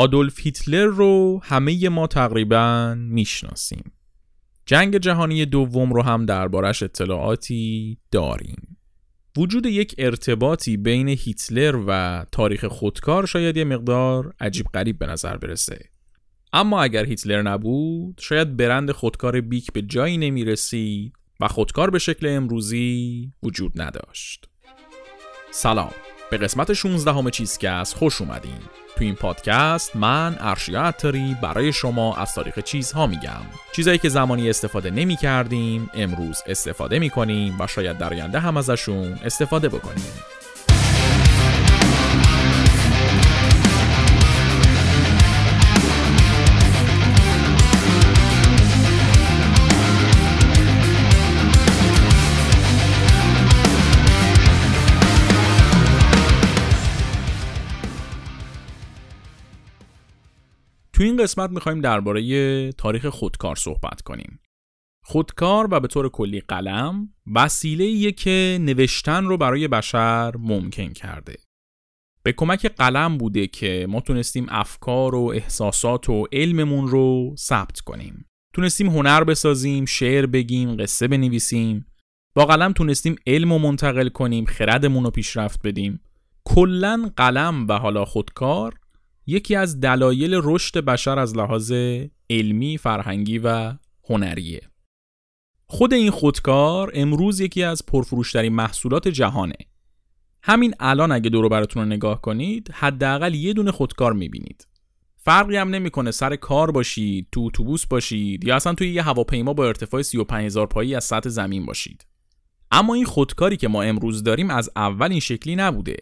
آدولف هیتلر رو همه ما تقریبا می‌شناسیم. جنگ جهانی دوم رو هم دربارش اطلاعاتی داریم. وجود یک ارتباطی بین هیتلر و تاریخ خودکار شاید یه مقدار عجیب غریب به نظر برسه. اما اگر هیتلر نبود شاید برند خودکار بیک به جایی نمی رسید و خودکار به شکل امروزی وجود نداشت. سلام. به قسمت 16 همه چیزکست خوش اومدین. تو این پادکست من ارشیا عطاری برای شما از تاریخ چیزها میگم. چیزایی که زمانی استفاده نمی کردیم امروز استفاده می کنیم و شاید در آینده هم ازشون استفاده بکنیم. تو این قسمت می‌خوایم درباره تاریخ خودکار صحبت کنیم. خودکار و به طور کلی قلم وسیله که نوشتن رو برای بشر ممکن کرده. به کمک قلم بوده که ما تونستیم افکار و احساسات و علممون رو ثبت کنیم. تونستیم هنر بسازیم، شعر بگیم، قصه بنویسیم. با قلم تونستیم علم رو منتقل کنیم، خردمون رو پیشرفت بدیم. کلا قلم و حالا خودکار یکی از دلایل رشد بشر از لحاظ علمی، فرهنگی و هنریه. خود این خودکار امروز یکی از پرفروشترین محصولات جهانه. همین الان اگه دورو براتون رو نگاه کنید، حداقل یه دونه خودکار می‌بینید. فرقی هم نمی‌کنه سر کار باشید، تو اتوبوس باشید یا اصلا توی یه هواپیما با ارتفاع 35000 پایی از سطح زمین باشید. اما این خودکاری که ما امروز داریم از اول این شکلی نبوده.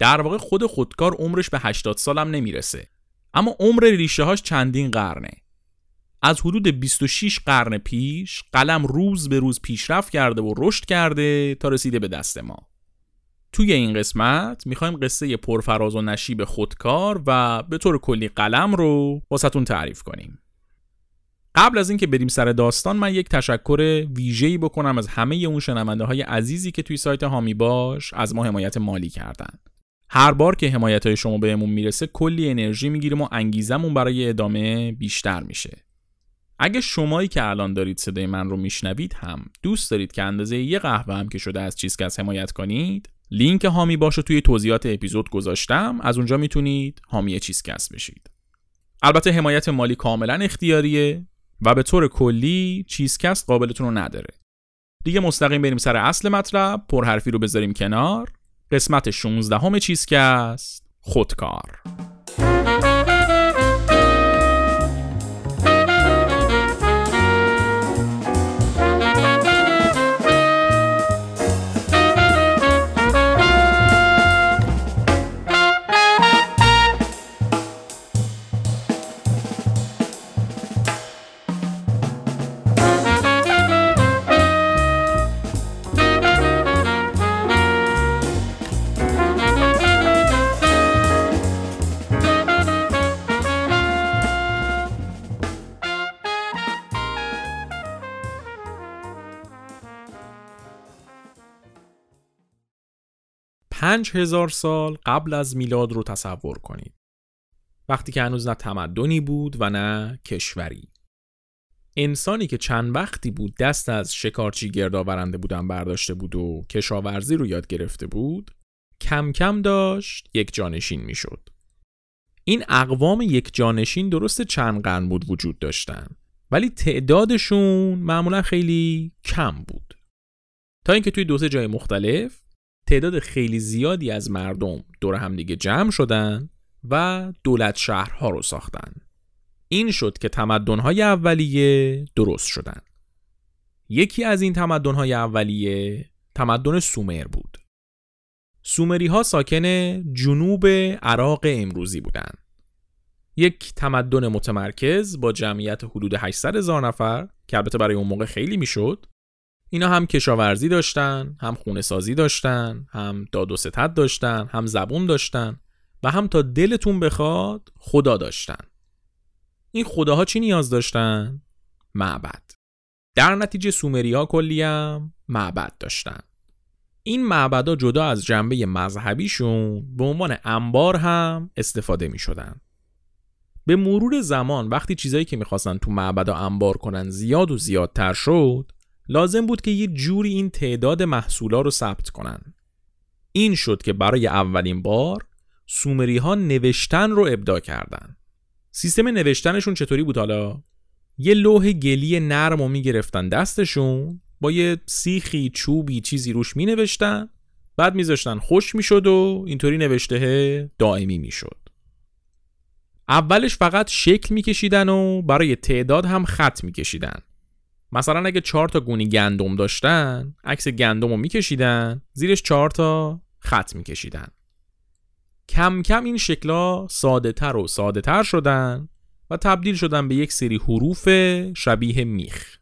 در واقع خود خودکار عمرش به 80 سالم نمی‌رسه. اما عمر ریشه هاش چندین قرنه. از حدود 26 قرن پیش قلم روز به روز پیشرفت کرده و رشد کرده تا رسیده به دست ما. توی این قسمت می‌خوایم قصه پرفراز و نشیب خودکار و به طور کلی قلم رو واسهتون تعریف کنیم. قبل از اینکه بریم سر داستان من یک تشکر ویژه‌ای بکنم از همه اون شنونده های عزیزی که توی سایت هامی باش از ما حمایت مالی کردند. هر بار که حمایت های شما بهمون می‌رسه کلی انرژی می‌گیریم و انگیزمون برای ادامه بیشتر میشه. اگه شمایی که الان دارید صدای من رو میشنوید هم دوست دارید که اندازه یه قهوه هم که شده از چیزکس حمایت کنید لینک هامی باش رو توی توضیحات اپیزود گذاشتم. از اونجا می‌تونید حامی چیزکس بشید. البته حمایت مالی کاملا اختیاریه و به طور کلی چیزکست قابلتون رو نداره. دیگه مستقیم بریم سر اصل مطلب. پرحرفی رو بذاریم کنار. قسمت 16 همه چیز که است خودکار. 5000 سال قبل از میلاد رو تصور کنید. وقتی که هنوز نه تمدنی بود و نه کشوری. انسانی که چند وقتی بود دست از شکارچی گردآورنده بودن برداشته بود و کشاورزی رو یاد گرفته بود کم کم داشت یک جانشین می‌شد. این اقوام یک جانشین درست چند قرن بود وجود داشتن ولی تعدادشون معمولا خیلی کم بود تا اینکه توی دو سه جای مختلف تعداد خیلی زیادی از مردم دور همدیگه جمع شدن و دولت شهرها رو ساختن. این شد که تمدنهای اولیه درست شدن. یکی از این تمدنهای اولیه تمدن سومر بود. سومری ها ساکن جنوب عراق امروزی بودند. یک تمدن متمرکز با جمعیت حدود 800 هزار نفر که البته برای اون موقع خیلی می‌شد اینا هم کشاورزی داشتن هم خونه سازی داشتن هم داد و ستد داشتن هم زبون داشتن و هم تا دلتون بخواد خدا داشتن این خداها چی نیاز داشتن؟ معبد در نتیجه سومری ها کلی هم معبد داشتن این معبدها جدا از جنبه مذهبیشون به عنوان انبار هم استفاده می شدن. به مرور زمان وقتی چیزایی که می‌خواستن تو معبدا انبار کنن زیاد و زیادتر شد لازم بود که یه جوری این تعداد محصولا رو ثبت کنن. این شد که برای اولین بار سومری ها نوشتن رو ابداع کردن. سیستم نوشتنشون چطوری بود حالا؟ یه لوح گلی نرم رو می‌گرفتن دستشون با یه سیخی چوبی چیزی روش می نوشتن بعد میذاشتن خوش می‌شد و اینطوری نوشته دائمی می‌شد. اولش فقط شکل میکشیدن و برای تعداد هم خط میکشیدن. مثلا اگه چهار تا گونی گندم داشتن عکس گندم رو میکشیدن زیرش چهار تا خط میکشیدن. کم کم این شکلا ساده تر و ساده تر شدن و تبدیل شدن به یک سری حروف شبیه میخ.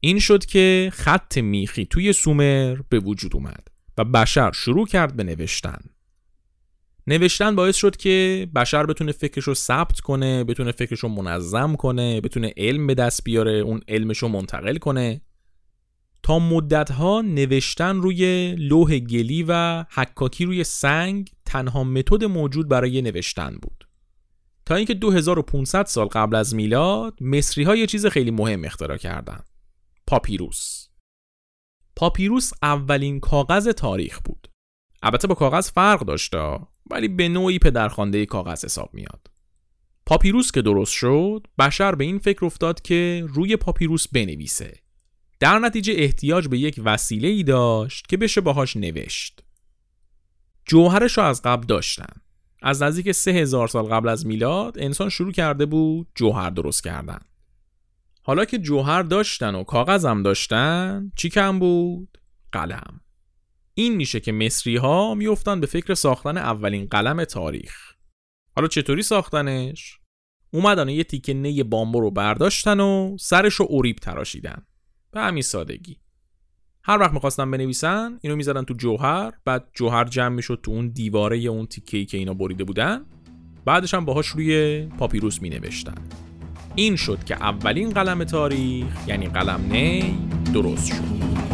این شد که خط میخی توی سومر به وجود اومد و بشر شروع کرد به نوشتن. نوشتن باعث شد که بشر بتونه فکرش رو ثبت کنه بتونه فکرش رو منظم کنه بتونه علم به دست بیاره اون علمش رو منتقل کنه. تا مدتها نوشتن روی لوح گلی و حکاکی روی سنگ تنها متد موجود برای نوشتن بود. تا اینکه 2500 سال قبل از میلاد مصری ها یه چیز خیلی مهم اختراع کردند پاپیروس. پاپیروس اولین کاغذ تاریخ بود. البته با کاغذ فرق داشته ولی به نوعی پدرخوانده کاغذ حساب میاد. پاپیروس که درست شد بشر به این فکر افتاد که روی پاپیروس بنویسه. در نتیجه احتیاج به یک وسیله ای داشت که بشه باهاش نوشت. جوهرش رو از قبل داشتن. از نزدیک سه هزار سال قبل از میلاد انسان شروع کرده بود جوهر درست کردن. حالا که جوهر داشتن و کاغذم داشتن چی کم بود؟ قلم. این میشه که مصری ها میفتن به فکر ساختن اولین قلم تاریخ. حالا چطوری ساختنش؟ اومدن یه تیکه نی بامبو رو برداشتن و سرش رو اوریب تراشیدن. به همین سادگی. هر وقت می‌خواستن بنویسن اینو می‌زدن تو جوهر بعد جوهر جمع می‌شد تو اون دیواره اون تیکه که اینا بریده بودن. بعدش هم باهاش روی پاپیروس مینوشتن. این شد که اولین قلم تاریخ یعنی قلم نی درست شد.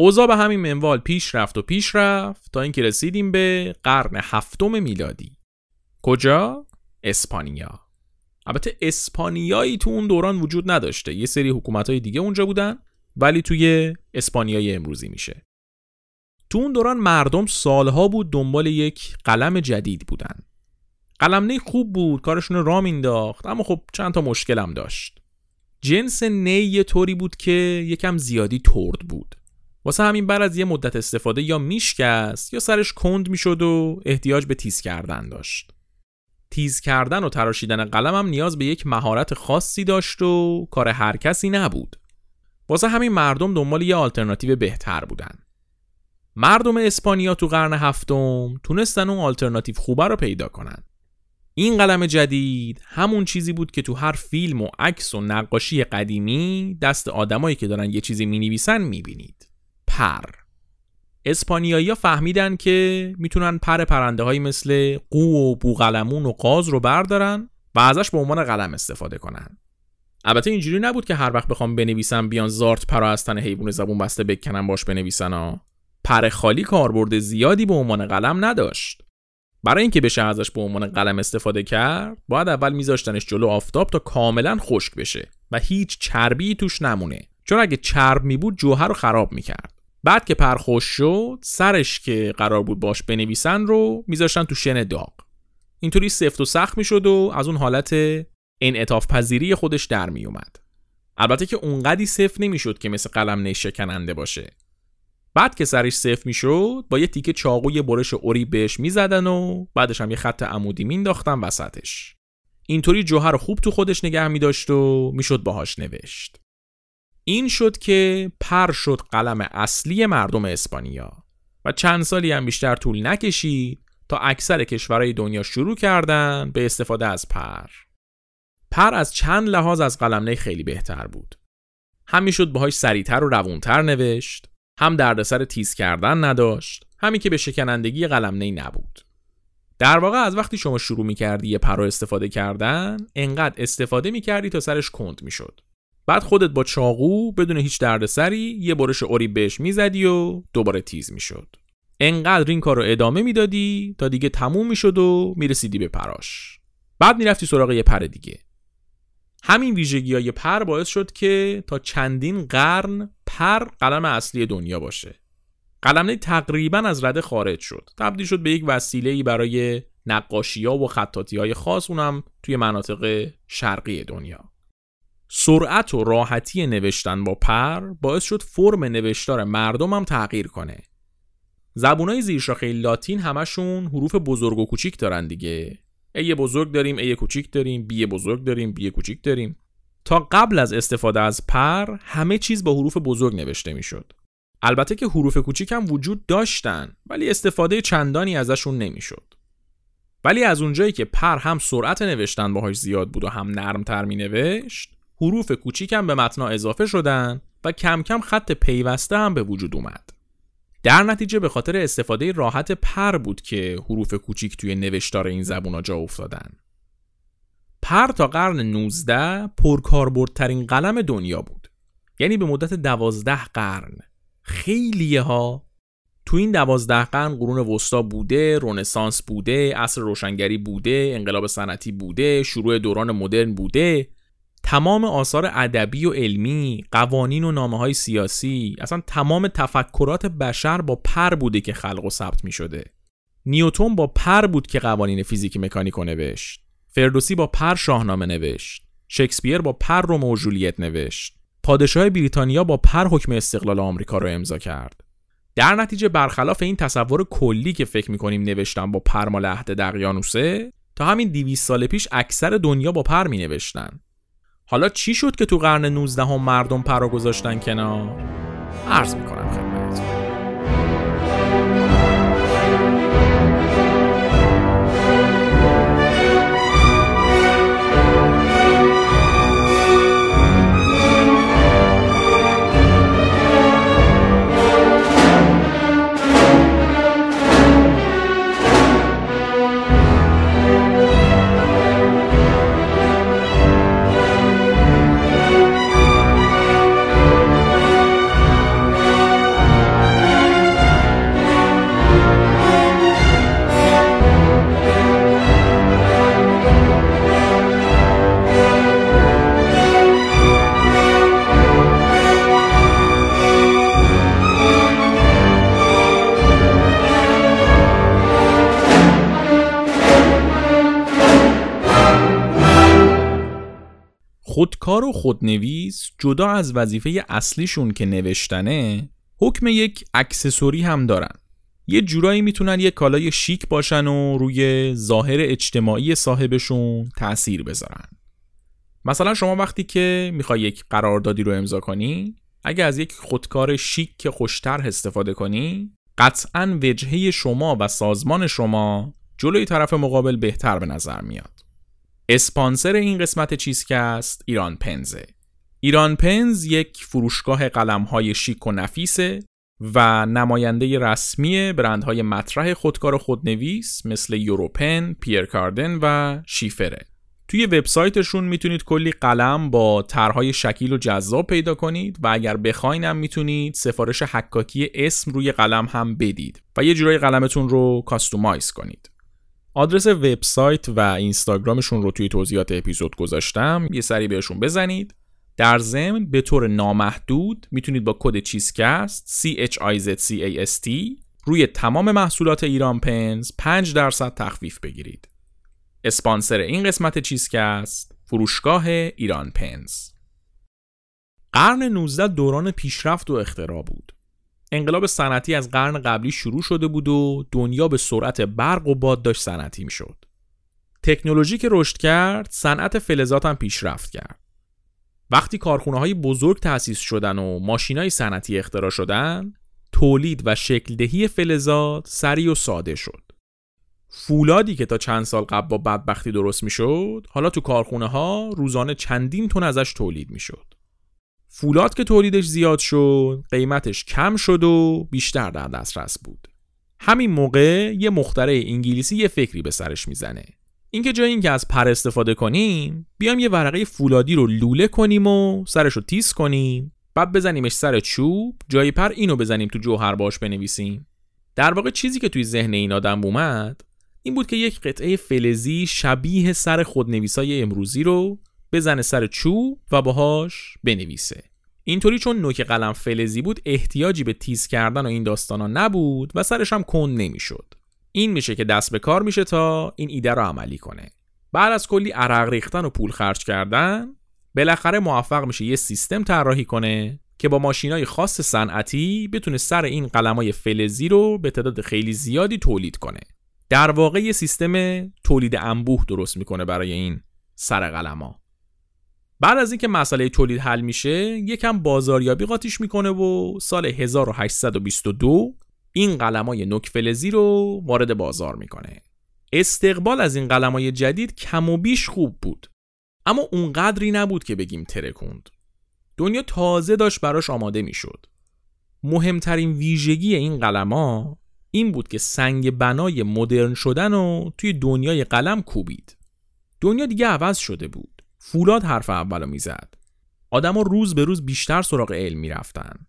اوضاع به همین منوال پیش رفت و پیش رفت تا اینکه رسیدیم به قرن هفتم میلادی. کجا؟ اسپانیا. البته اسپانیایی تو اون دوران وجود نداشته. یه سری حکومت های دیگه اونجا بودن ولی توی اسپانیای امروزی میشه. تو اون دوران مردم سالها بود دنبال یک قلم جدید بودن. قلم نی خوب بود کارشون رو را مینداخت اما خب چند تا مشکلم داشت. جنس نی یه طوری بود که یکم زیادی ترد بود. واسه همین بعد از یه مدت استفاده یا میشکست یا سرش کند می‌شد و احتیاج به تیز کردن داشت. تیز کردن و تراشیدن قلم هم نیاز به یک مهارت خاصی داشت و کار هر کسی نبود. واسه همین مردم دنبال یه آلترناتیو بهتر بودن. مردم اسپانیا تو قرن هفتم تونستن اون آلترناتیو خوبه رو پیدا کنن. این قلم جدید همون چیزی بود که تو هر فیلم و عکس و نقاشی قدیمی دست آدمایی که دارن یه چیزی می‌نویسن می‌بینید. پر. اسپانیایی فهمیدن که می‌تونن پر پرنده های مثل قو و بوغلمون و قاز رو بردارن و ازش به عنوان قلم استفاده کنن. البته اینجوری نبود که هر وقت بخوام بنویسم بیان زارت پر از تن حیوان زبون بسته بکنن باش بنویسن ها. پر خالی کاربرد زیادی به عنوان قلم نداشت. برای اینکه بشه ازش به عنوان قلم استفاده کرد باید اول میذاشتنش جلو آفتاب تا کاملا خشک بشه و هیچ چربی توش نمونه. چون اگه چرب می بود جوهر رو خراب می‌کرد. بعد که پرخوش شد سرش که قرار بود باش بنویسن رو میذاشتن تو شن داغ. اینطوری سفت و سخت می‌شد و از اون حالت انعطاف پذیری خودش در میومد البته که اونقدی سفت نمی‌شد که مثل قلم نی شکننده باشه. بعد که سرش صفر می‌شد با یه تیکه چاقوی برش اوری بهش می‌زدن و بعدش هم یه خط عمودی مینداختن وسطش. اینطوری جوهر خوب تو خودش نگه میداشت و می‌شد باهاش نوشت. این شد که پر شد قلم اصلی مردم اسپانیا و چند سالی هم بیشتر طول نکشید تا اکثر کشورهای دنیا شروع کردن به استفاده از پر. پر از چند لحاظ از قلمنه خیلی بهتر بود. هم می‌شد باهاش سریعتر و روونتر نوشت هم دردسر تیز کردن نداشت همین که به شکنندگی قلمنه نبود. در واقع از وقتی شما شروع می‌کردی یه پر استفاده کردن انقدر استفاده می‌کردی تا سرش کند می‌شد. بعد خودت با چاقو بدون هیچ دردسری یه برش اوری بهش می‌زدی و دوباره تیز می‌شد. انقدر این کار رو ادامه می‌دادی تا دیگه تموم می‌شد و می‌رسیدی به پراش. بعد می‌رفتی سراغ یه پر دیگه. همین ویژگی های پر باعث شد که تا چندین قرن پر قلم اصلی دنیا باشه. قلمه تقریبا از رده خارج شد. تبدیل شد به یک وسیله برای نقاشی ها و خطاطی های خاص اونم توی مناطق شرقی دنیا. سرعت و راحتی نوشتن با پر باعث شد فرم نوشتار مردم هم تغییر کنه. زبونای زیرشاخه لاتین همشون حروف بزرگ و کوچیک دارن دیگه. ای بزرگ داریم ای کوچیک داریم بی بزرگ داریم بی کوچیک داریم. تا قبل از استفاده از پر همه چیز با حروف بزرگ نوشته می‌شد. البته که حروف کوچیک هم وجود داشتن ولی استفاده چندانی ازشون نمی‌شد. ولی از اونجایی که پر هم سرعت نوشتن باهاش زیاد بود و هم نرمتر می نوشت حروف کوچیک هم به متنا اضافه شدن و کم کم خط پیوسته هم به وجود اومد در نتیجه به خاطر استفاده راحت پر بود که حروف کوچیک توی نوشتار این زبونا جا افتادن. پر تا قرن 19 پرکاربردترین قلم دنیا بود. یعنی به مدت دوازده قرن. خیلی ها تو این دوازده قرن قرون وسطا بوده، رونسانس بوده، عصر روشنگری بوده، انقلاب صنعتی بوده، شروع دوران مدرن بوده تمام آثار ادبی و علمی، قوانین و نامه های سیاسی، اصلا تمام تفکرات بشر با پر بوده که خلق و ثبت می شده. نیوتون با پر بود که قوانین فیزیک مکانیکو نوشت. فردوسی با پر شاهنامه نوشت. شکسپیر با پر رومئو و جولیت نوشت. پادشاه بریتانیا با پر حکم استقلال آمریکا رو امضا کرد. در نتیجه برخلاف این تصور کلی که فکر می‌کنیم نوشتن با پر مال عهد دقیانوسه تا همین 200 سال پیش اکثر دنیا با پر می نوشتن. حالا چی شد که تو قرن 19 هم مردم پرا گذاشتن کنار؟ عرض می‌کنم خدمتتون خودکار و خودنویس جدا از وظیفه اصلیشون که نوشتنه حکم یک اکسسوری هم دارن. یه جورایی می‌تونن یه کالای شیک باشن و روی ظاهر اجتماعی صاحبشون تأثیر بذارن. مثلا شما وقتی که می‌خوای یک قراردادی رو امضا کنی اگه از یک خودکار شیک که خوشتر استفاده کنی قطعا وجهه شما و سازمان شما جلوی طرف مقابل بهتر به نظر میاد. اسپانسر این قسمت چیزکست ایران پنزه ایران پنز یک فروشگاه قلم های شیک و نفیسه و نماینده رسمی برندهای مطرح خودکار خودنویس مثل یوروپن، پیر کاردن و شیفره. توی وبسایتشون می‌تونید کلی قلم با طرحهای شکیل و جذاب پیدا کنید و اگر بخواینم می‌تونید سفارش حکاکی اسم روی قلم هم بدید و یه جورای قلمتون رو کاستومایز کنید. آدرس وبسایت و اینستاگرامشون رو توی توضیحات اپیزود گذاشتم یه سری بهشون بزنید در ضمن به طور نامحدود می‌تونید با کد چیزکست C H I Z C A S T روی تمام محصولات ایران پنز 5 درصد تخفیف بگیرید. اسپانسر این قسمت چیزکست فروشگاه ایران پنز. قرن 19 دوران پیشرفت و اختراع بود. انقلاب صنعتی از قرن قبلی شروع شده بود و دنیا به سرعت برق و باد داشت صنعتی می‌شد. تکنولوژی که رشد کرد، صنعت فلزات هم پیشرفت کرد. وقتی کارخونه های بزرگ تأسیس شدن و ماشین های صنعتی اختراع شدن، تولید و شکلدهی فلزات سریع و ساده شد. فولادی که تا چند سال قبل با بدبختی درست می‌شد، حالا تو کارخونه ها روزانه چندین تن ازش تولید می‌شد. فولاد که تولیدش زیاد شد قیمتش کم شد و بیشتر در دسترس بود. همین موقع یه مخترع انگلیسی یه فکری به سرش می‌زنه. اینکه جای اینکه از پر استفاده کنیم بیام یه ورقه فولادی رو لوله کنیم و سرش رو تیز کنیم بعد بزنیمش سر چوب جای پر اینو بزنیم تو جوهر باش بنویسیم. در واقع چیزی که توی ذهن این آدم اومد این بود که یک قطعه فلزی شبیه سر خودنویسای امروزی رو بزنه سر چوب و باهاش بنویسه. اینطوری چون نوک قلم فلزی بود احتیاجی به تیز کردن و این داستانا نبود و سرش هم کند نمی‌شد. این میشه که دست به کار میشه تا این ایده رو عملی کنه. بعد از کلی عرق ریختن و پول خرج کردن بالاخره موفق میشه یه سیستم طراحی کنه که با ماشینای خاص صنعتی بتونه سر این قلمای فلزی رو به تعداد خیلی زیادی تولید کنه. در واقع یه سیستم تولید انبوه درست می‌کنه برای این سر قلما بعد از اینکه مسئله تولید حل میشه یکم بازاریابی قاطیش می‌کنه و سال 1822 این قلمای نوک فلزی رو وارد بازار می‌کنه. استقبال از این قلمای جدید کم و بیش خوب بود. اما اونقدری نبود که بگیم ترکوند. دنیا تازه داشت براش آماده می‌شد. مهمترین ویژگی این قلما این بود که سنگ بنای مدرن شدن و توی دنیای قلم کوبید. دنیا دیگه عوض شده بود. فولاد حرف اولو می‌زد. آدما روز به روز بیشتر سراغ علم می‌رفتن.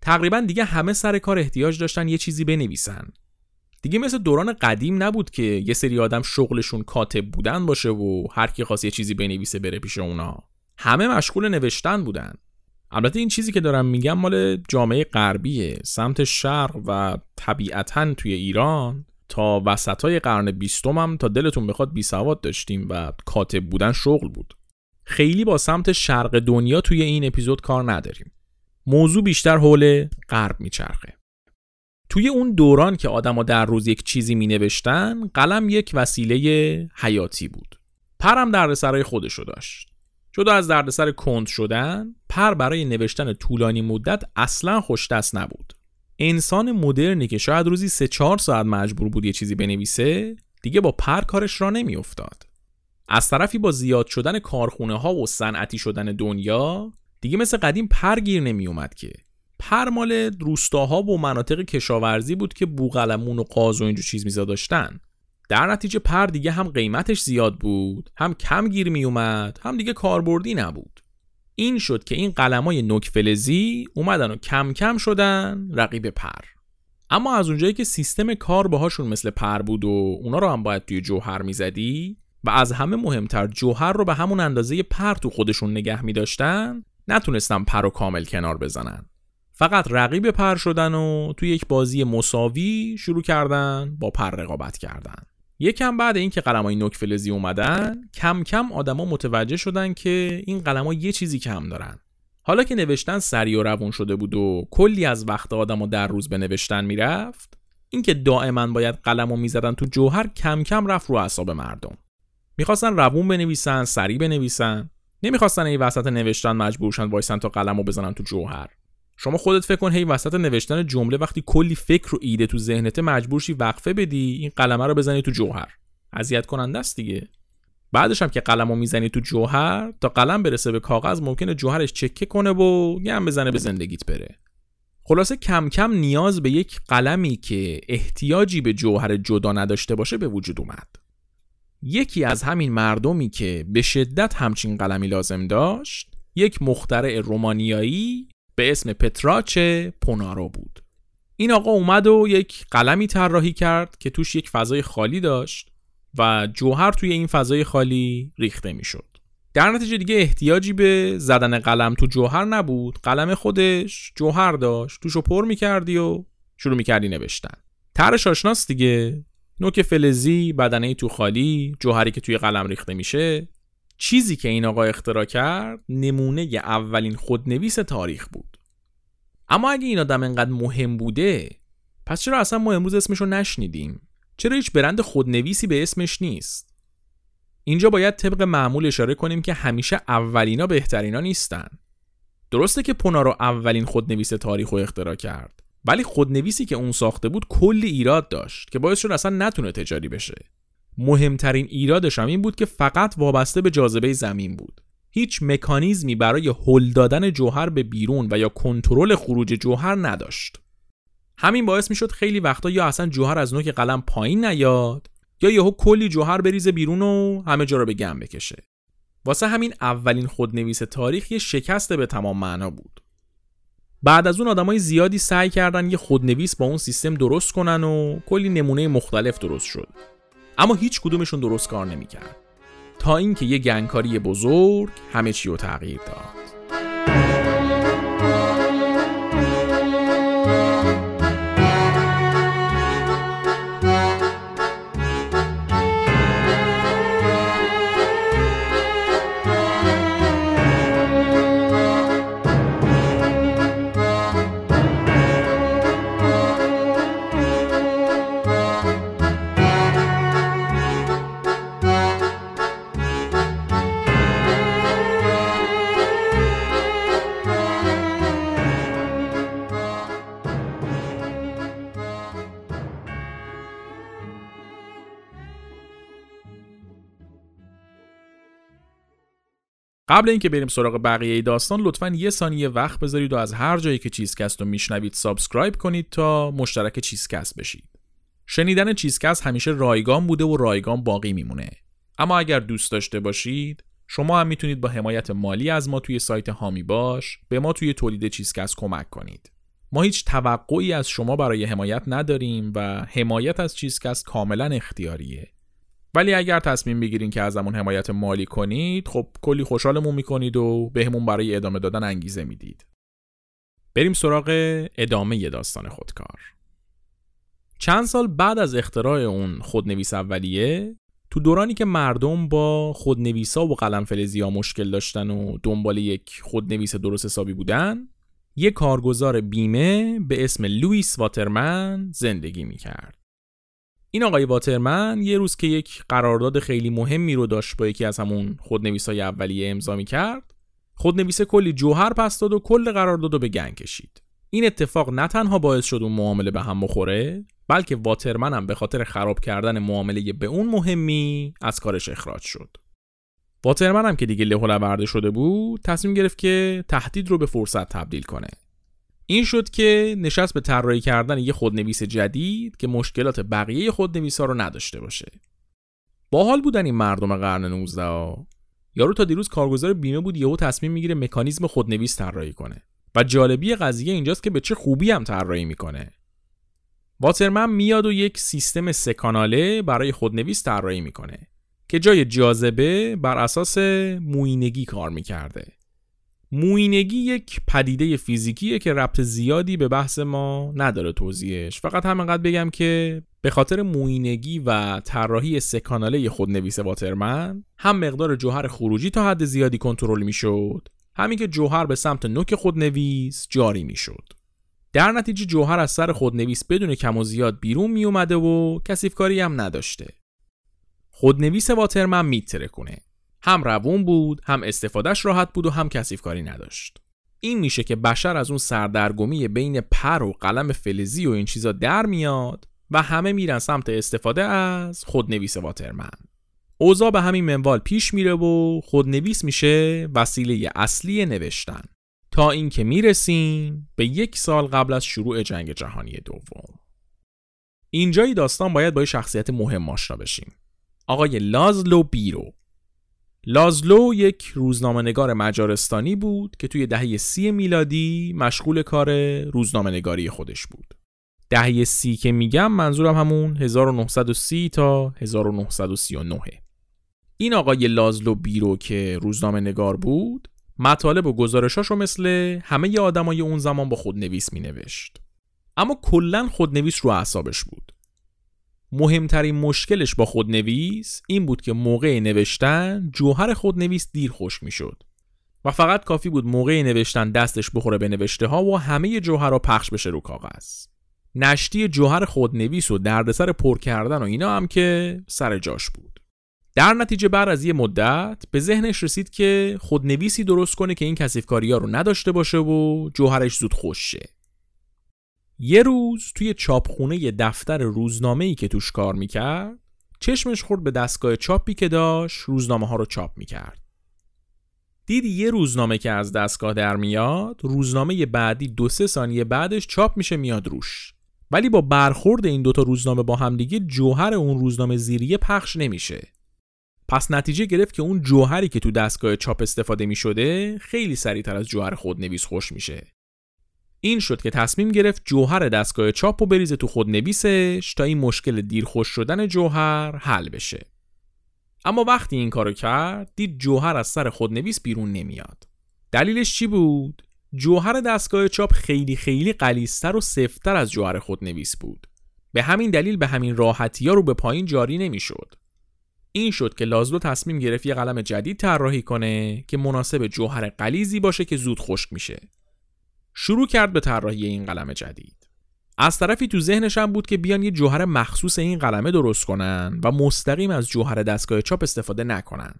تقریبا دیگه همه سر کار احتیاج داشتن یه چیزی بنویسن. دیگه مثل دوران قدیم نبود که یه سری آدم شغلشون کاتب بودن باشه و هر کی خواست یه چیزی بنویسه بره پیش اونا. همه مشغول نوشتن بودن. البته این چیزی که دارم میگم مال جامعه غربیه سمت شرق و طبیعتا توی ایران. تا وسطای قرن بیستم هم تا دلتون بخواد بی سواد داشتیم و کاتب بودن شغل بود. خیلی با سمت شرق دنیا توی این اپیزود کار نداریم. موضوع بیشتر حول غرب میچرخه. توی اون دوران که آدما در روز یک چیزی می نوشتن قلم یک وسیله حیاتی بود. پرم دردسرای خودشو داشت. جدا از دردسر کند شدن پر برای نوشتن طولانی مدت اصلا خوشدست نبود. انسان مدرنی که شاید روزی سه چهار ساعت مجبور بود یه چیزی بنویسه دیگه با پر کارش را نمیافتاد. از طرفی با زیاد شدن کارخونه ها و صنعتی شدن دنیا دیگه مثل قدیم پر گیر نمی اومد که. پر مال روستاها و مناطق کشاورزی بود که بوغلمون و قاز و اینجور چیز میزا داشتن. در نتیجه پر دیگه هم قیمتش زیاد بود هم کم گیر می اومد هم دیگه کاربردی نبود. این شد که این قلمای نوک فلزی اومدن و کم کم شدن رقیب پر. اما از اونجایی که سیستم کار باهاشون مثل پر بود و اونا رو هم باید توی جوهر می‌زدی و از همه مهمتر جوهر رو به همون اندازه پر تو خودشون نگه می داشتن نتونستن پر رو کامل کنار بزنن. فقط رقیب پر شدن و توی یک بازی مساوی شروع کردن با پر رقابت کردن. یکم بعد اینکه قلمای نوک فلزی اومدن کم کم آدما متوجه شدن که این قلمها یه چیزی کم دارن. حالا که نوشتن سریع و روون شده بود و کلی از وقت آدما در روز به نوشتن می‌رفت اینکه دائما باید قلمو می‌زدن تو جوهر کم کم رفت رو اعصاب مردم. می‌خواستن روون بنویسن سریع بنویسن. نمی‌خواستن این وسط نوشتن مجبورشن وایسن تا قلمو بزنن تو جوهر. شما خودت فکر کن هی وسط نوشتن جمله وقتی کلی فکر و ایده تو ذهنت مجبور شی وقفه بدی این قلمه رو بزنی تو جوهر. اذیت کننده است دیگه. بعدش هم که قلمو می‌زنی تو جوهر تا قلم برسه به کاغذ ممکنه جوهرش چکه کنه و گم بزنه به زندگیت بره. خلاصه کم کم نیاز به یک قلمی که احتیاجی به جوهر جدا نداشته باشه به وجود اومد. یکی از همین مردمی که به شدت همچین قلمی لازم داشت یک مخترع رومانیایی به اسم پتراچ پونارو بود. این آقا اومد و یک قلمی طراحی کرد که توش یک فضای خالی داشت و جوهر توی این فضای خالی ریخته می‌شد. در نتیجه دیگه احتیاجی به زدن قلم تو جوهر نبود. قلم خودش جوهر داشت. توشو پر می‌کردی و شروع می‌کردی نوشتن. ترش آشناست دیگه. نوک فلزی بدنه تو خالی جوهری که توی قلم ریخته میشه. چیزی که این آقا اختراع کرد نمونه اولین خودنویس تاریخ بود. اما اگه این آدم انقدر مهم بوده پس چرا اصلا ما امروز اسمشو نشنیدیم؟ چرا هیچ برند خودنویسی به اسمش نیست؟ اینجا باید طبق معمول اشاره کنیم که همیشه اولینا بهترینا نیستن. درسته که پونارو اولین خودنویس تاریخ رو اختراع کرد. ولی خودنویسی که اون ساخته بود کلی ایراد داشت که باعث شد اصلا نتونه تجاری بشه. مهمترین ایرادش هم این بود که فقط وابسته به جاذبه زمین بود. هیچ مکانیزمی برای هل دادن جوهر به بیرون و یا کنترل خروج جوهر نداشت. همین باعث می‌شد خیلی وقتا یا اصلا جوهر از نوک قلم پایین نیاد یا یهو کلی جوهر بریزه بیرون و همه جا رو به گم بکشه. واسه همین اولین خودنویس تاریخ یه شکست به تمام معنا بود. بعد از اون آدمای زیادی سعی کردن یه خودنویس با اون سیستم درست کنن و کلی نمونه مختلف درست شد. اما هیچ کدومشون درست کار نمی‌کرد. تا اینکه یه گنگکاری بزرگ همه چی رو تغییر داد. قبل اینکه بریم سراغ بقیه داستان لطفا یه ثانیه وقت بذارید و از هر جایی که چیزکست رو میشنوید subscribe کنید تا مشترک چیزکست بشید. شنیدن چیزکست همیشه رایگان بوده و رایگان باقی میمونه. اما اگر دوست داشته باشید شما هم می‌تونید با حمایت مالی از ما توی سایت هامی باش به ما توی تولید چیزکست کمک کنید. ما هیچ توقعی از شما برای حمایت نداریم و حمایت از چیزکست کاملا اختیاریه. ولی اگر تصمیم بگیرین که ازمون حمایت مالی کنید خب کلی خوشحالمون می‌کنید و بهمون برای ادامه دادن انگیزه می‌دید. بریم سراغ ادامه داستان خودکار. چند سال بعد از اختراع اون خودنویس اولیه تو دورانی که مردم با خودنویسا و قلم فلزی مشکل داشتن و دنبال یک خودنویس درست حسابی بودن یک کارگزار بیمه به اسم لوئیس واترمن زندگی می‌کرد. این آقای واترمن یه روز که یک قرارداد خیلی مهمی رو داشت با یکی از همون خودنویسای اولیه امضا کرد خودنویس کلی جوهر پس داد و کل قرارداد رو به گنگ کشید. این اتفاق نه تنها باعث شد اون معامله به هم بخوره بلکه واترمن هم به خاطر خراب کردن معامله به اون مهمی از کارش اخراج شد. واترمن هم که دیگه له شده بود تصمیم گرفت که تهدید رو به فرصت تبدیل کنه. این شد که نشست به طراحی کردن یه خودنویس جدید که مشکلات بقیه خودنویسا رو نداشته باشه. باحال بودن این مردم قرن 19 یارو تا دیروز کارگزار بیمه بود یهو تصمیم می‌گیره مکانیزم خودنویس طراحی کنه و جالبی قضیه اینجاست که به چه خوبی هم طراحی می‌کنه. واترمن میاد و یک سیستم سکاناله برای خودنویس طراحی می‌کنه که جای جاذبه بر اساس موینگی کار می‌کرده. موینگی یک پدیده فیزیکیه که ربط زیادی به بحث ما نداره توضیحش. فقط همینقدر بگم که به خاطر موینگی و طراحی سکاناله خودنویس واترمن هم مقدار جوهر خروجی تا حد زیادی کنترل می‌شد. همین که جوهر به سمت نوک خودنویس جاری می‌شد. در نتیجه جوهر از سر خودنویس بدون کم و زیاد بیرون می اومده و کسیفکاری هم نداشته. خودنویس واترمن میتره کنه هم روون بود هم استفادهش راحت بود و هم کسیف کاری نداشت. این میشه که بشر از اون سردرگمی بین پر و قلم فلزی و این چیزا در میاد و همه میرن سمت استفاده از خودنویس واترمن. اوضاع به همین منوال پیش میره و خودنویس میشه وسیله اصلی نوشتن. تا اینکه می‌رسیم به یک سال قبل از شروع جنگ جهانی دوم. اینجای داستان باید با شخصیت مهم آشنا بشیم. آقای لازلو بیرو. لازلو یک روزنامهنگار مجارستانی بود که توی دهه سی میلادی مشغول کار روزنامهنگاری خودش بود. دهه سی که میگم منظورم همون 1930 تا 1939 این آقای لازلو بیرو که روزنامه نگار بود مطالب و گزارشاشو مثل همه آدمای اون زمان با خودنویس مینوشت. اما کلا خودنویس رو اعصابش بود. مهمترین مشکلش با خودنویس این بود که موقع نوشتن جوهر خودنویس دیر خشک می‌شد. و فقط کافی بود موقع نوشتن دستش بخوره به نوشته ها و همه جوهر پخش بشه رو کاغذ. نشتی جوهر خودنویس و دردسر پر کردن و اینا هم که سر جاش بود. در نتیجه بعد از یه مدت به ذهنش رسید که خودنویسی درست کنه که این کسیفکاری ها رو نداشته باشه و جوهرش زود خوش شه. یه روز توی چاپخونه دفتر روزنامه ای که توش کار می‌کرد چشمش خورد به دستگاه چاپی که داشت روزنامه ها رو چاپ می‌کرد. دید یه روزنامه که از دستگاه در میاد روزنامه بعدی دو سه ثانیه بعدش چاپ میشه میاد روش ولی با برخورد این دوتا روزنامه با همدیگه جوهر اون روزنامه زیریه پخش نمیشه پس نتیجه گرفت که اون جوهری که تو دستگاه چاپ استفاده می شده خیلی سریعتر از جوهر خودنویس خوش میشه. این شد که تصمیم گرفت جوهر دستگاه چاپ رو بریزه تو خودنویسش تا این مشکل دیر خوش شدن جوهر حل بشه. اما وقتی این کارو کرد دید جوهر از سر خودنویس بیرون نمیاد. دلیلش چی بود؟ جوهر دستگاه چاپ خیلی خیلی قلیستر و سفتر از جوهر خودنویس بود. به همین دلیل به همین راحتی ها رو به پایین جاری نمی‌شد. این شد که لازلو تصمیم گرفت یه قلم جدید طراحی کنه که مناسب جوهر قلیزی باشه که زود خشک میشه. شروع کرد به طراحی این قلم جدید. از طرفی تو ذهنش هم بود که بیان یه جوهر مخصوص این قلمه درست کنن و مستقیم از جوهر دستگاه چاپ استفاده نکنن.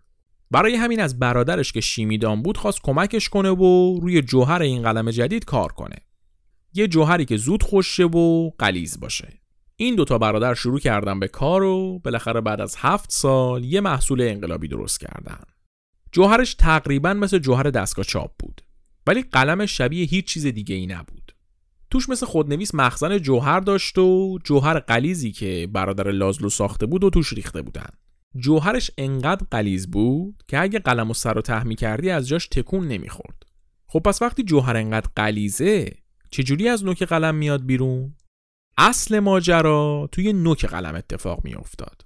برای همین از برادرش که شیمیدان بود خواست کمکش کنه و روی جوهر این قلم جدید کار کنه. یه جوهری که زود خوشه و قلیز باشه. این دوتا برادر شروع کردن به کار و بالاخره بعد از هفت سال یه محصول انقلابی درست کردن. جوهرش تقریبا مثل جوهر دستگاه چاپ بود ولی قلم شبیه هیچ چیز دیگه ای نبود. توش مثل خودنویس مخزن جوهر داشت و جوهر قلیزی که برادر لازلو ساخته بود و توش ریخته بودن. جوهرش انقدر قلیز بود که اگه قلم و سر و ته کردی از جاش تکون نمی‌خورد. خب پس وقتی جوهر انقدر قلیزه چجوری از نوک قلم میاد بیرون؟ اصل ماجرا توی نوک قلم اتفاق می افتاد.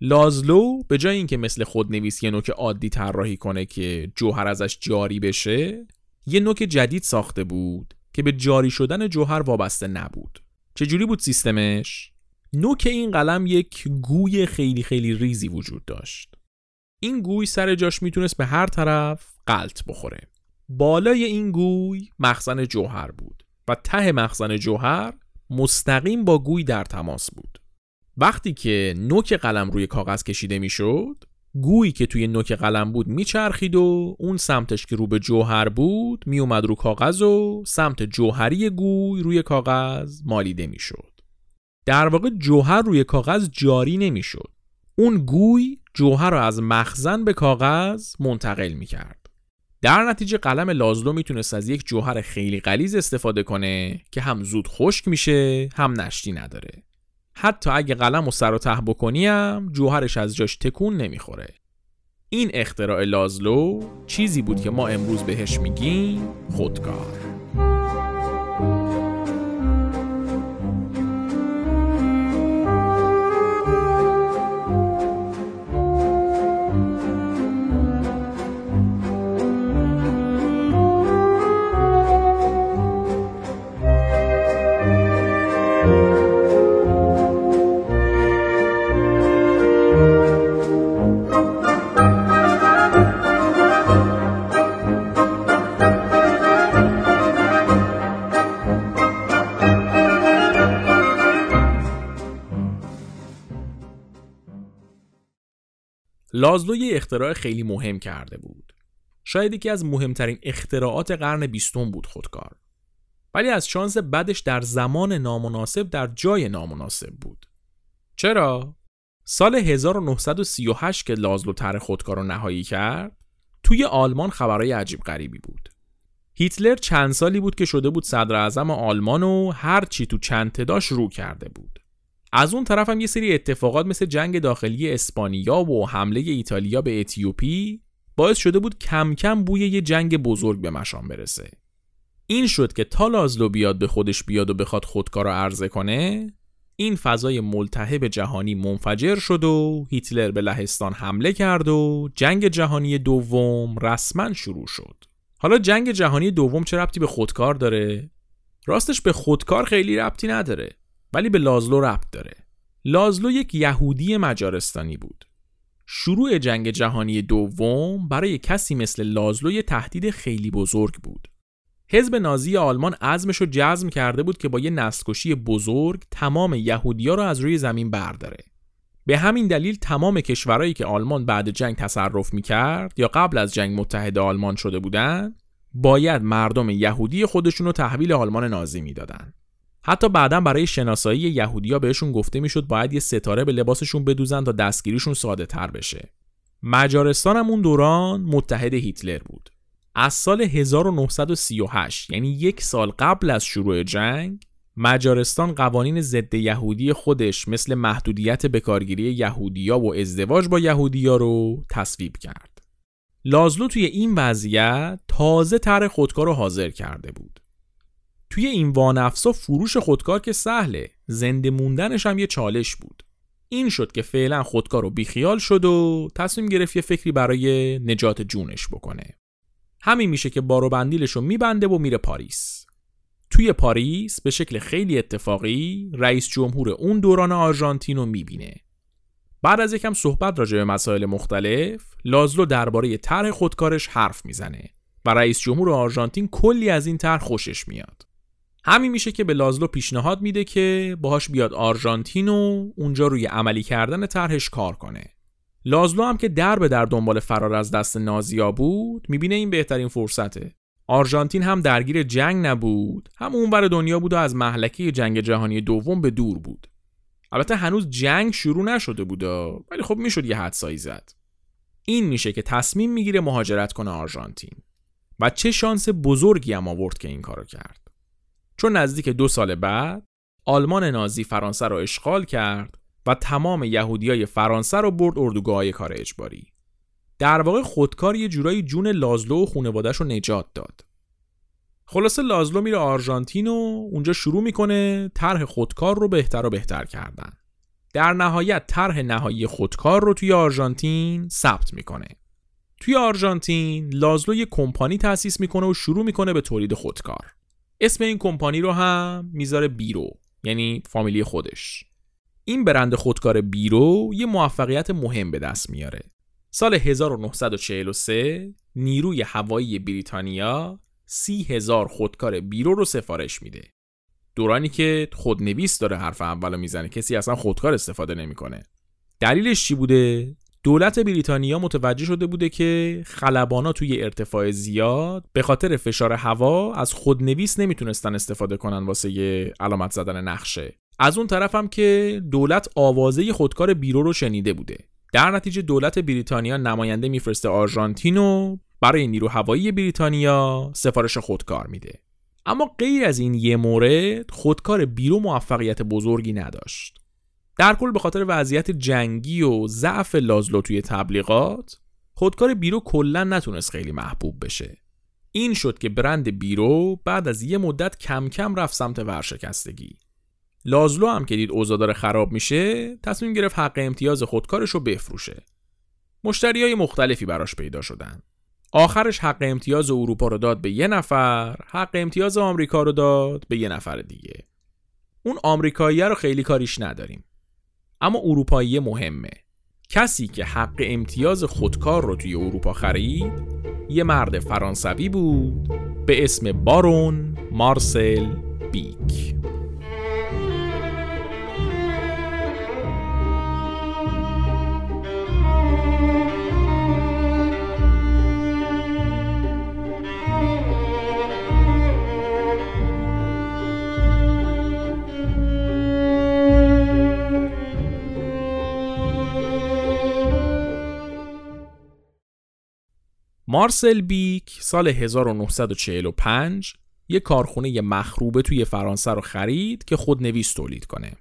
لازلو به جای اینکه مثل خودنویس یه نوک عادی طراحی کنه که جوهر ازش جاری بشه یه نوک جدید ساخته بود که به جاری شدن جوهر وابسته نبود. چجوری بود سیستمش؟ نوک این قلم یک گوی خیلی خیلی ریزی وجود داشت. این گوی سر جاش می‌تونست به هر طرف قلط بخوره. بالای این گوی مخزن جوهر بود و ته مخزن جوهر مستقیم با گوی در تماس بود. وقتی که نوک قلم روی کاغذ کشیده می‌شد گویی که توی نوک قلم بود میچرخید و اون سمتش که رو به جوهر بود میومد رو کاغذ و سمت جوهری گوی روی کاغذ مالیده می‌شد. در واقع جوهر روی کاغذ جاری نمی‌شد. اون گوی جوهر رو از مخزن به کاغذ منتقل می‌کرد. در نتیجه قلم لازلو می‌تونست از یک جوهر خیلی غلیظ استفاده کنه که هم زود خشک میشه هم نشتی نداره. حتی اگه قلم و سر و ته بکنیم جوهرش از جاش تکون نمی‌خوره. این اختراع لازلو چیزی بود که ما امروز بهش میگیم خودکار. لازلو یه اختراع خیلی مهم کرده بود. شاید یکی از مهمترین اختراعات قرن بیستم بود خودکار. ولی از شانس بدش در زمان نامناسب در جای نامناسب بود. چرا؟ سال 1938 که لازلو طرح خودکار رو نهایی کرد، توی آلمان خبرهای عجیب غریبی بود. هیتلر چند سالی بود که شده بود صدر اعظم آلمان و هر چی تو چند داشت رو کرده بود. از اون طرف هم یه سری اتفاقات مثل جنگ داخلی اسپانیا و حمله ایتالیا به اتیوپی باعث شده بود کم کم بوی یه جنگ بزرگ به مشام برسه. این شد که تا لازلو بیاد به خودش بیاد و بخواد خودکار رو عرضه کنه این فضای ملتهب جهانی منفجر شد و هیتلر به لهستان حمله کرد و جنگ جهانی دوم رسما شروع شد. حالا جنگ جهانی دوم چه ربطی به خودکار داره؟ راستش به خودکار خیلی ربطی نداره. ولی به لازلو ربط داره لازلو یک یهودی مجارستانی بود شروع جنگ جهانی دوم برای کسی مثل لازلو یه تهدید خیلی بزرگ بود. حزب نازی آلمان عزمش رو جزم کرده بود که با یه نسلکشی بزرگ تمام یهودیا رو از روی زمین برداره. به همین دلیل تمام کشورهایی که آلمان بعد جنگ تصرف می‌کرد یا قبل از جنگ متحد آلمان شده بودند باید مردم یهودی خودشون رو تحویل آلمان نازی می‌دادن. حتی بعدا برای شناسایی یهودیا بهشون گفته می‌شد باید یه ستاره به لباسشون بدوزن تا دستگیریشون ساده تر بشه. مجارستان هم اون دوران متحد هیتلر بود. از سال 1938 یعنی یک سال قبل از شروع جنگ مجارستان قوانین ضد یهودی خودش مثل محدودیت بکارگیری یهودیا و ازدواج با یهودیا رو تصویب کرد. لازلو توی این وضعیت تازه طرح خودکار رو حاضر کرده بود. توی این وانفسا فروش خودکار که سهله. زنده موندنش هم یه چالش بود. این شد که فعلا خودکار رو بیخیال شد و تصمیم گرفت یه فکری برای نجات جونش بکنه. همین میشه که بارو بندیلش رو میبنده و میره پاریس. توی پاریس به شکل خیلی اتفاقی رئیس جمهور اون دوران آرژانتین رو می‌بینه. بعد از یکم صحبت راجع به مسائل مختلف لازلو درباره طرح خودکارش حرف می‌زنه و رئیس جمهور آرژانتین کلی از این طرح خوشش میاد. همین میشه که به لازلو پیشنهاد میده که باهاش بیاد آرژانتین و اونجا روی عملی کردن طرحش کار کنه. لازلو هم که در به در دنبال فرار از دست نازیا بود می‌بینه این بهترین فرصته. آرژانتین هم درگیر جنگ نبود هم اونور دنیا بود و از محلکه جنگ جهانی دوم به دور بود. البته هنوز جنگ شروع نشده بود ولی خب می‌شد یه حدسایی زد. این میشه که تصمیم می‌گیره مهاجرت کنه آرژانتین. و چه شانس بزرگی هم آورد که این کارو کرد. چون نزدیک دو سال بعد آلمان نازی فرانسه را اشغال کرد و تمام یهودیای فرانسه رو برد اردوگاه کار اجباری. در واقع خودکار یه جورایی جون لازلو و خانواده‌اش رو نجات داد. خلاصه لازلو میره آرژانتین و اونجا شروع می‌کنه طرح خودکار رو بهتر و بهتر کردن. در نهایت طرح نهایی خودکار رو توی آرژانتین ثبت می‌کنه. توی آرژانتین لازلو یه کمپانی تأسیس می‌کنه و شروع می‌کنه به تولید خودکار. اسم این کمپانی رو هم می‌ذاره بیرو یعنی فامیلی خودش. این برند خودکار بیرو یه موفقیت مهم به دست میاره. سال 1943 نیروی هوایی بریتانیا سی هزار خودکار بیرو رو سفارش میده. دورانی که خودنویس داره حرف اولو می‌زنه کسی اصلا خودکار استفاده نمی‌کنه. دلیلش چی بوده؟ دولت بریتانیا متوجه شده بوده که خلبانا توی ارتفاع زیاد به خاطر فشار هوا از خودنویس نمی‌تونستن استفاده کنن واسه علامت زدن نقشه. از اون طرف هم که دولت آوازه خودکار بیرو رو شنیده بوده. در نتیجه دولت بریتانیا نماینده میفرسته آرژانتین و برای نیرو هوایی بریتانیا سفارش خودکار میده. اما غیر از این یه مورد خودکار بیرو موفقیت بزرگی نداشت. در کل به خاطر وضعیت جنگی و ضعف لازلو توی تبلیغات خودکار بیرو کلا نتونست خیلی محبوب بشه. این شد که برند بیرو بعد از یه مدت کم کم رفت سمت ورشکستگی. لازلو هم که دید اوضاع داره خراب میشه تصمیم گرفت حق امتیاز خودکارش رو بفروشه. مشتری های مختلفی براش پیدا شدن. آخرش حق امتیاز اروپا رو داد به یه نفر حق امتیاز آمریکا رو داد به یه نفر دیگه. اون آمریکایی رو خیلی کاریش نداریم. اما اروپایی مهمه. کسی که حق امتیاز خودکار رو توی اروپا خرید یه مرد فرانسوی بود به اسم بارون مارسل بیک. مارسل بیک سال 1945 یه کارخونه مخروبه توی فرانسه رو خرید که خودنویس تولید کنه.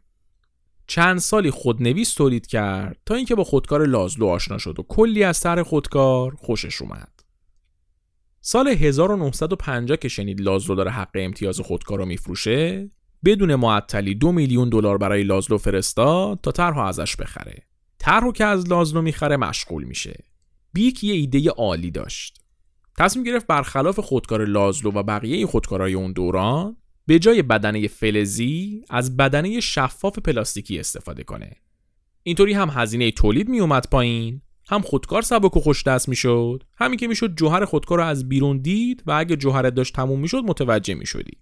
چند سالی خودنویس تولید کرد تا اینکه با خودکار لازلو آشنا شد و کلی از سر خودکار خوشش اومد. سال 1950 که شنید لازلو داره حق امتیاز خودکار رو میفروشه بدون معطلی دو میلیون دلار برای لازلو فرستاد تا طرح ازش بخره. طرحو که از لازلو می‌خره مشغول میشه. بیک یه ایده عالی داشت. تصمیم گرفت برخلاف خودکار لازلو و بقیه خودکارهای اون دوران به جای بدنه فلزی از بدنه شفاف پلاستیکی استفاده کنه. اینطوری هم هزینه تولید می اومد پایین هم خودکار سبک و خوش دست می‌شد همین که می‌شد جوهر خودکار رو از بیرون دید و اگه جوهرت داشت تموم می‌شد متوجه می‌شدی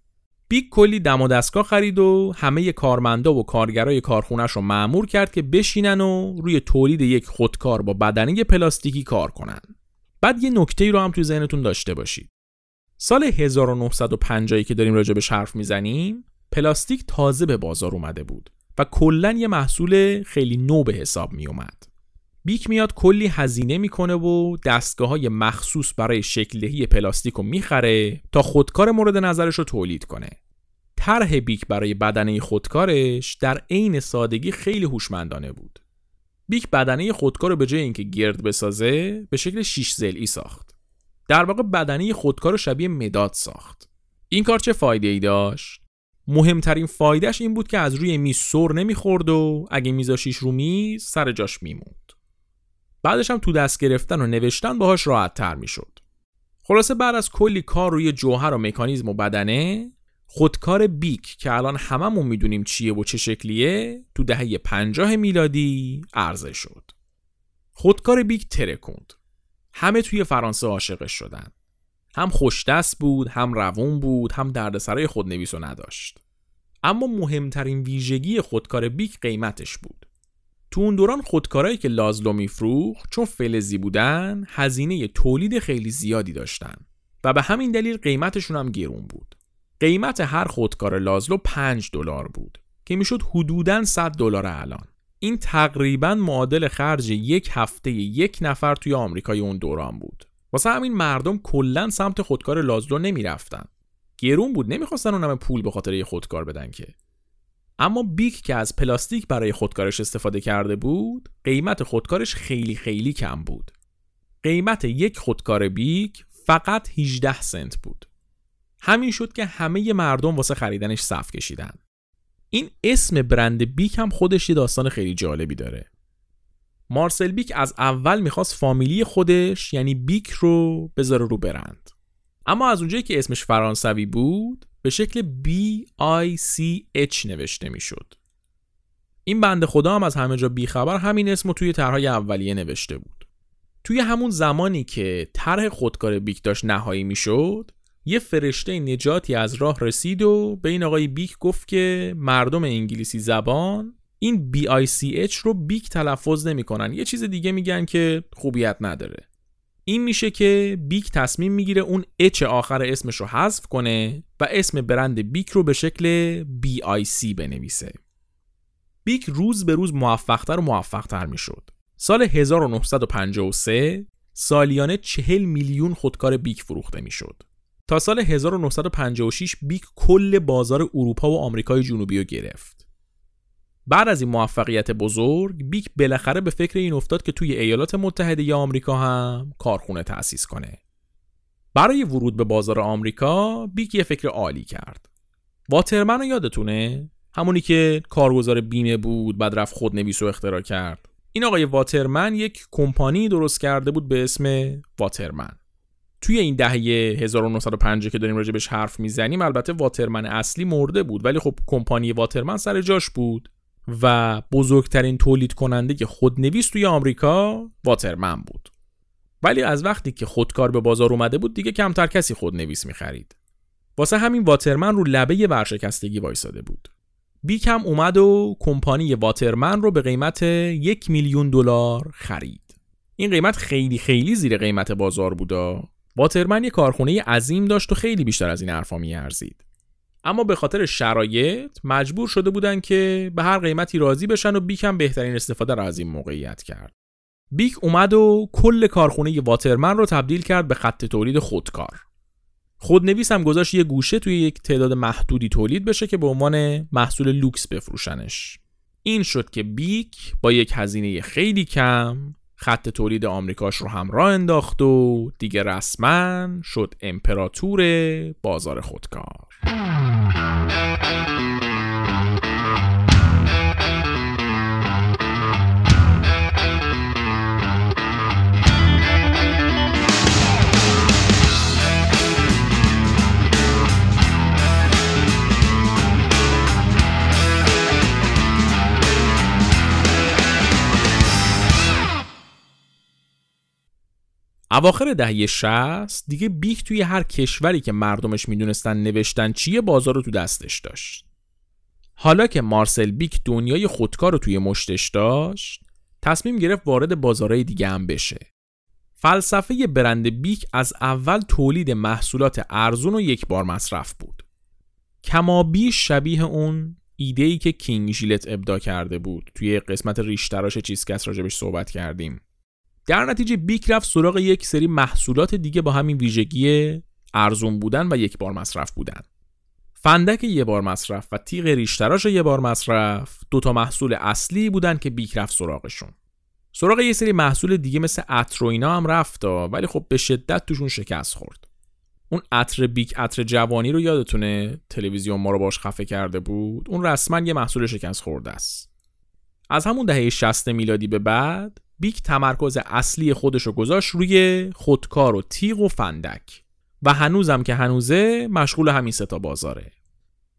بیگ کلی دم و دستگاه خرید و همه کارمندا و کارگرای کارخونش رو مأمور کرد که بشینن و روی تولید یک خودکار با بدنه پلاستیکی کار کنن. بعد یه نکته رو هم توی ذهنتون داشته باشید. سال 1950 که داریم راجع به حرف می‌زنیم، پلاستیک تازه به بازار اومده بود و کلا یه محصول خیلی نو به حساب می اومد. بیک میاد کلی هزینه می‌کنه و دستگاه های مخصوص برای شکلدهی پلاستیک رو می‌خره تا خودکار مورد نظرش رو تولید کنه. طرح بیک برای بدنه خودکارش در عین سادگی خیلی هوشمندانه بود. بیک بدنه خودکار رو به جای اینکه گرد بسازه به شکل شیش زلی ساخت. در واقع بدنه خودکار رو شبیه مداد ساخت. این کار چه فایده ای داشت؟ مهمترین فایدهش این بود که از روی میز سر نمی‌خورد و اگه میذاشیش رو میز سر جاش میموند. بعدش هم تو دست گرفتن و نوشتن باهاش راحت تر می‌شد. خلاصه بعد از کلی کار روی جوهر و مکانیزم و بدنه خودکار بیک که الان هممون می‌دونیم چیه و چه شکلیه تو دهه 50 میلادی عرضه شد. خودکار بیک ترکوند. همه توی فرانسه عاشقش شدن. هم خوشدست بود، هم روون بود، هم دردسرای خودنویس نداشت. اما مهمترین ویژگی خودکار بیک قیمتش بود. تو اون دوران خودکارایی که لازلو میفروخت چون فلزی بودن هزینه تولید خیلی زیادی داشتن و به همین دلیل قیمتشون هم گرون بود. قیمت هر خودکار لازلو 5 دلار بود که می‌شد حدوداً 100 دلار الان. این تقریبا معادل خرج یک هفته یک نفر توی آمریکای اون دوران بود. واسه همین مردم کلا سمت خودکار لازلو نمی‌رفتن. گرون بود نمی‌خواستن اونم پول به خاطر یه خودکار بدن که. اما بیک که از پلاستیک برای خودکارش استفاده کرده بود قیمت خودکارش خیلی خیلی کم بود. قیمت یک خودکار بیک فقط 18 سنت بود. همین شد که همه مردم واسه خریدنش صف کشیدن. این اسم برند بیک هم خودش یه داستان خیلی جالبی داره. مارسل بیک از اول می‌خواست فامیلی خودش یعنی بیک رو بذاره رو برند. اما از اونجایی که اسمش فرانسوی بود به شکل B I C H نوشته می‌شد. این بند خدا هم از همه جا بیخبر همین اسم رو توی طرحهای اولیه نوشته بود. توی همون زمانی که طرح خودکار بیک داشت نهایی می‌شد، یه فرشته نجاتی از راه رسید و به این آقای بیک گفت که مردم انگلیسی زبان این B-I-C-H رو بیک تلفظ نمی‌کنن یه چیز دیگه میگن که خوبیت نداره این میشه که بیک تصمیم می‌گیره اون اچ آخر اسمش رو حذف کنه و اسم برند بیک رو به شکل BIC بنویسه. بیک روز به روز موفقتر و موفقتر می‌شد. سال 1953 سالیانه 40 میلیون خودکار بیک فروخته می‌شد. تا سال 1956 بیک کل بازار اروپا و آمریکای جنوبی رو گرفت. بعد از این موفقیت بزرگ بیک بالاخره به فکر این افتاد که توی ایالات متحده ی آمریکا هم کارخونه تأسیس کنه. برای ورود به بازار آمریکا بیک یه فکر عالی کرد. واترمن رو یادتونه؟ همونی که کارگزار بیمه بود بعد رفت خودنویس و اختراع کرد. این آقای واترمن یک کمپانی درست کرده بود به اسم واترمن. توی این دهه 1950 که داریم راجبش حرف می‌زنیم البته واترمن اصلی مرده بود ولی خب کمپانی واترمن سر جاش بود و بزرگترین تولید کننده خودنویس توی آمریکا واترمن بود. ولی از وقتی که خودکار به بازار اومده بود دیگه کمتر کسی خودنویس می‌خرید. واسه همین واترمن رو لبه ورشکستگی وایساده بود. بیکم اومد و کمپانی واترمن رو به قیمت یک میلیون دلار خرید. این قیمت خیلی خیلی زیر قیمت بازار بودا واترمن یه کارخونه عظیم داشت و خیلی بیشتر از این حرفا میارزید. اما به خاطر شرایط مجبور شده بودن که به هر قیمتی راضی بشن و بیک هم بهترین استفاده را از این موقعیت کرد. بیک اومد و کل کارخونه واترمن رو تبدیل کرد به خط تولید خودکار. خودنویس هم گذاشت یه گوشه توی یک تعداد محدودی تولید بشه که به عنوان محصول لوکس بفروشنش. این شد که بیک با یک هزینه خیلی کم خط تولید آمریکاش رو هم راه انداخت و دیگه رسما شد امپراتور بازار خودکار. Thank you. اواخر دهه 60 دیگه بیک توی هر کشوری که مردمش می‌دونستن نوشتن چیه بازار رو تو دستش داشت. حالا که مارسل بیک دنیای خودکار رو توی مشتش داشت، تصمیم گرفت وارد بازارهای دیگه هم بشه. فلسفه برند بیک از اول تولید محصولات ارزون و یک بار مصرف بود. کما بیش شبیه اون ایده ای که کینگ ژیلت ابدا کرده بود توی قسمت ریشتراش چیزکس راجبش صحبت کردیم در نتیجه بیک رفت سراغ یک سری محصولات دیگه با همین ویژگی ارزون بودن و یک بار مصرف بودن. فندک یه بار مصرف و تیغ ریشتراش یه بار مصرف دوتا محصول اصلی بودن که بیک رفت سراغشون. سراغ یه سری محصول دیگه مثل عطر و اینا هم رفت ولی خب به شدت توشون شکست خورد. اون عطر بیک عطر جوانی رو یادتونه؟ تلویزیون ما رو باش خفه کرده بود؟ اون رسما یه محصول شکست خورده است. از همون دهه 60 میلادی به بعد بیک تمرکز اصلی خودش رو گذاشت روی خودکار و تیغ و فندک. و هنوزم که هنوزه مشغول همین ستا بازاره.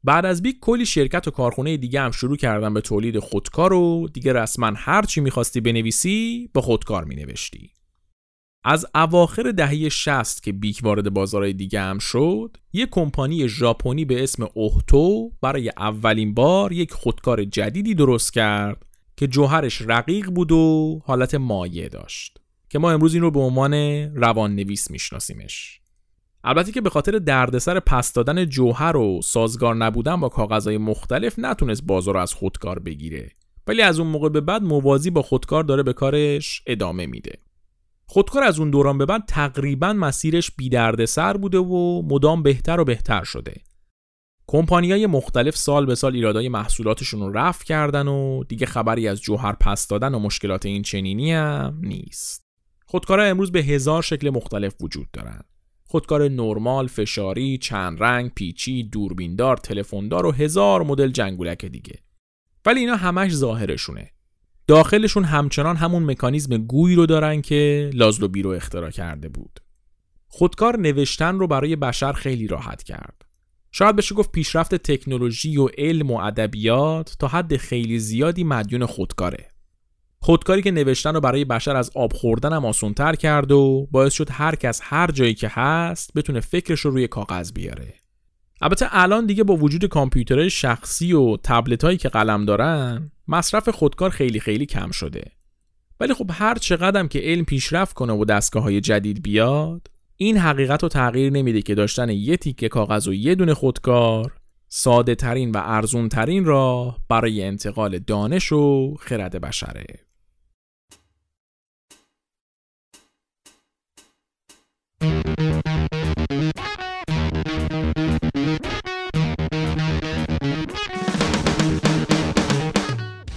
بعد از بیک کلی شرکت و کارخونه دیگه هم شروع کردن به تولید خودکار و دیگه رسما هر چی می‌خواستی بنویسی با خودکار مینوشتی. از اواخر دهه 60 که بیک وارد بازارهای دیگه هم شد یک کمپانی ژاپنی به اسم اوهتو برای اولین بار یک خودکار جدیدی درست کرد که جوهرش رقیق بود و حالت مایع داشت. که ما امروز این رو به عنوان روان نویس میشناسیمش. البته که به خاطر دردسر پس دادن جوهر و سازگار نبودن با کاغذهای مختلف نتونست بازار از خودکار بگیره. ولی از اون موقع به بعد موازی با خودکار داره به کارش ادامه میده. خودکار از اون دوران به بعد تقریبا مسیرش بی سر بوده و مدام بهتر و بهتر شده. های مختلف سال به سال ایرادای محصولاتشون رو رفع کردن و دیگه خبری از جوهر پس دادن و مشکلات این چنینی هم نیست. خودکارها امروز به هزار شکل مختلف وجود دارن. خودکار نرمال، فشاری، چند رنگ، پیچی، دوربیندار، تلفندار و هزار مدل جنگولک دیگه. ولی اینا همش ظاهرشونه. داخلشون همچنان همون مکانیزم گویی رو دارن که لازلو بیرو اختراع کرده بود. خودکار نوشتن رو برای بشر خیلی راحت کرد. شاید بشه گفت پیشرفت تکنولوژی و علم و ادبیات تا حد خیلی زیادی مدیون خودکاره. خودکاری که نوشتن رو برای بشر از آب خوردن هم آسونتر کرد و باعث شد هر کس هر جایی که هست بتونه فکرش رو روی کاغذ بیاره. البته الان دیگه با وجود کامپیوترهای شخصی و تبلت هایی که قلم دارن مصرف خودکار خیلی خیلی کم شده ولی خب هر چقدرم که علم پیشرفت کنه و دستگاه های جدید بیاد این حقیقت رو تغییر نمیده که داشتن یه تیکه کاغذ و یه دونه خودکار ساده ترین و ارزون ترین راه برای انتقال دانش و خرد بشره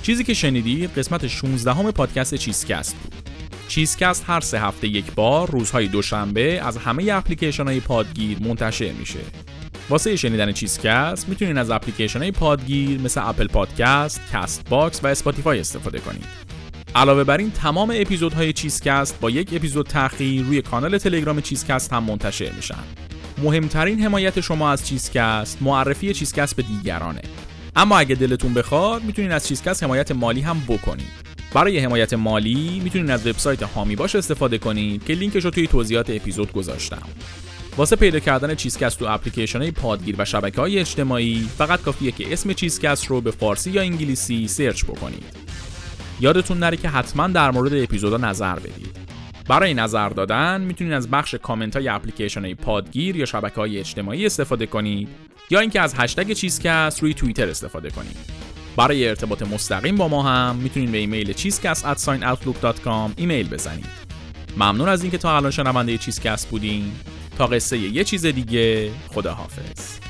چیزی که شنیدید قسمت 16 هم پادکست چیزکست بود. چیزکست هر سه هفته یک بار روزهای دوشنبه از همه اپلیکیشن های پادگیر منتشر میشه. واسه شنیدن چیزکست می‌تونید از اپلیکیشن های پادگیر مثل Apple Podcasts، Castbox و Spotify استفاده کنید. علاوه بر این تمام اپیزودهای چیزکست با یک اپیزود تأخیر روی کانال تلگرام چیزکست هم منتشر میشن. مهمترین حمایت شما از چیزکست معرفی چیزکست به دیگرانه. اما اگه دلتون بخواد می‌تونین از چیزکست حمایت مالی هم بکنید برای حمایت مالی می‌تونین از وبسایت هامی باش استفاده کنید که لینکش رو توی توضیحات اپیزود گذاشتم. واسه پیدا کردن چیزکست تو اپلیکیشن های پادگیر و شبکه های اجتماعی فقط کافیه که اسم چیزکست رو به فارسی یا انگلیسی search بکنید. یادتون نره که حتما در مورد اپیزودا نظر بدید. برای نظر دادن می‌تونید از بخش کامنت های اپلیکیشن های پادگیر یا شبکه های اجتماعی استفاده کنید یا اینکه از هشتگ چیزکست روی توییتر استفاده کنید. برای ارتباط مستقیم با ما هم می‌تونید به ایمیل چیزکست ایمیل بزنید. ممنون از اینکه تا الان شنونده چیزکست بودین. تا قصه یه چیز دیگه خداحافظ.